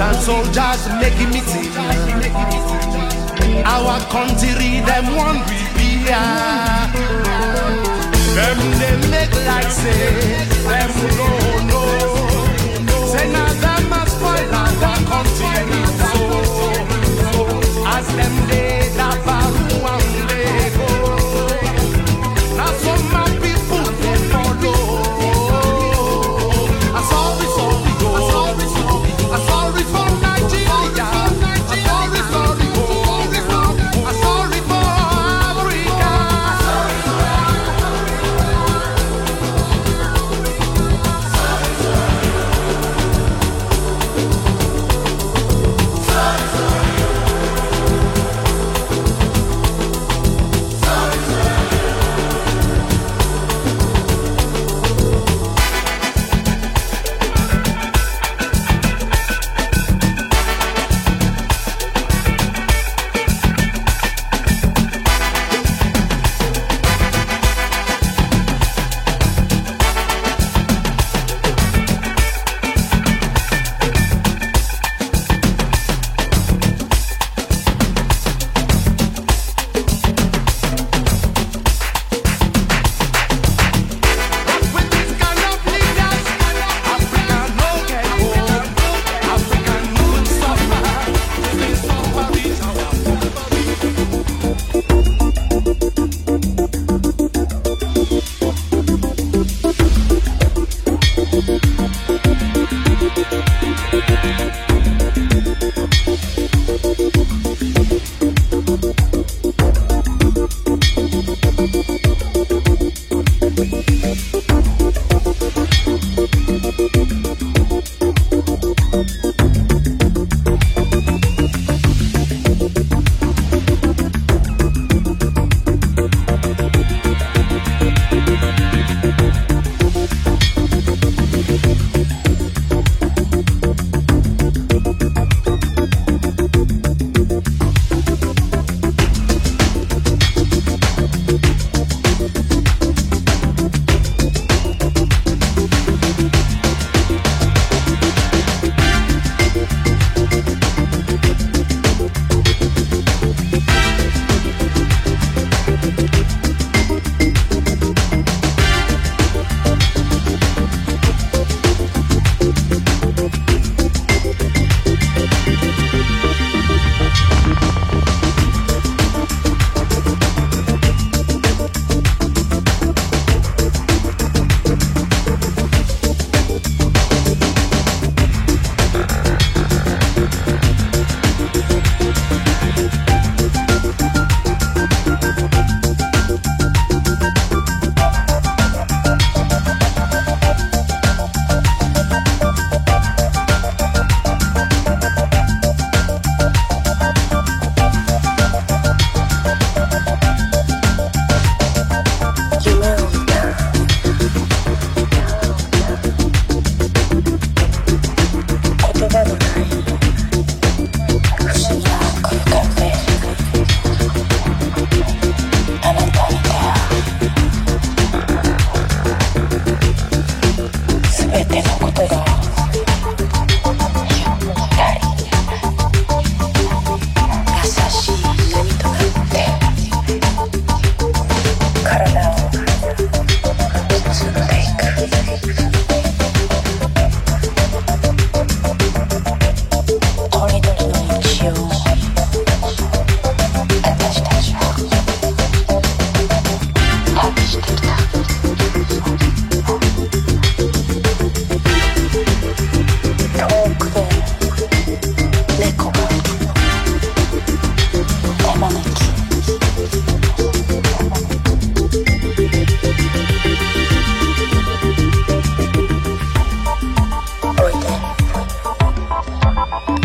and so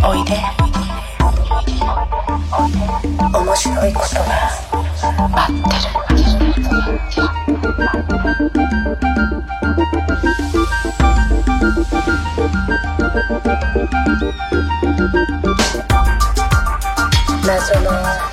おいで。面白いことが待ってる。謎の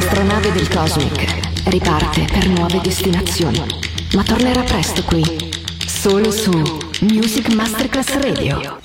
L'astronave del Cosmic riparte per nuove destinazioni, ma tornerà presto qui, solo su Music Masterclass Radio.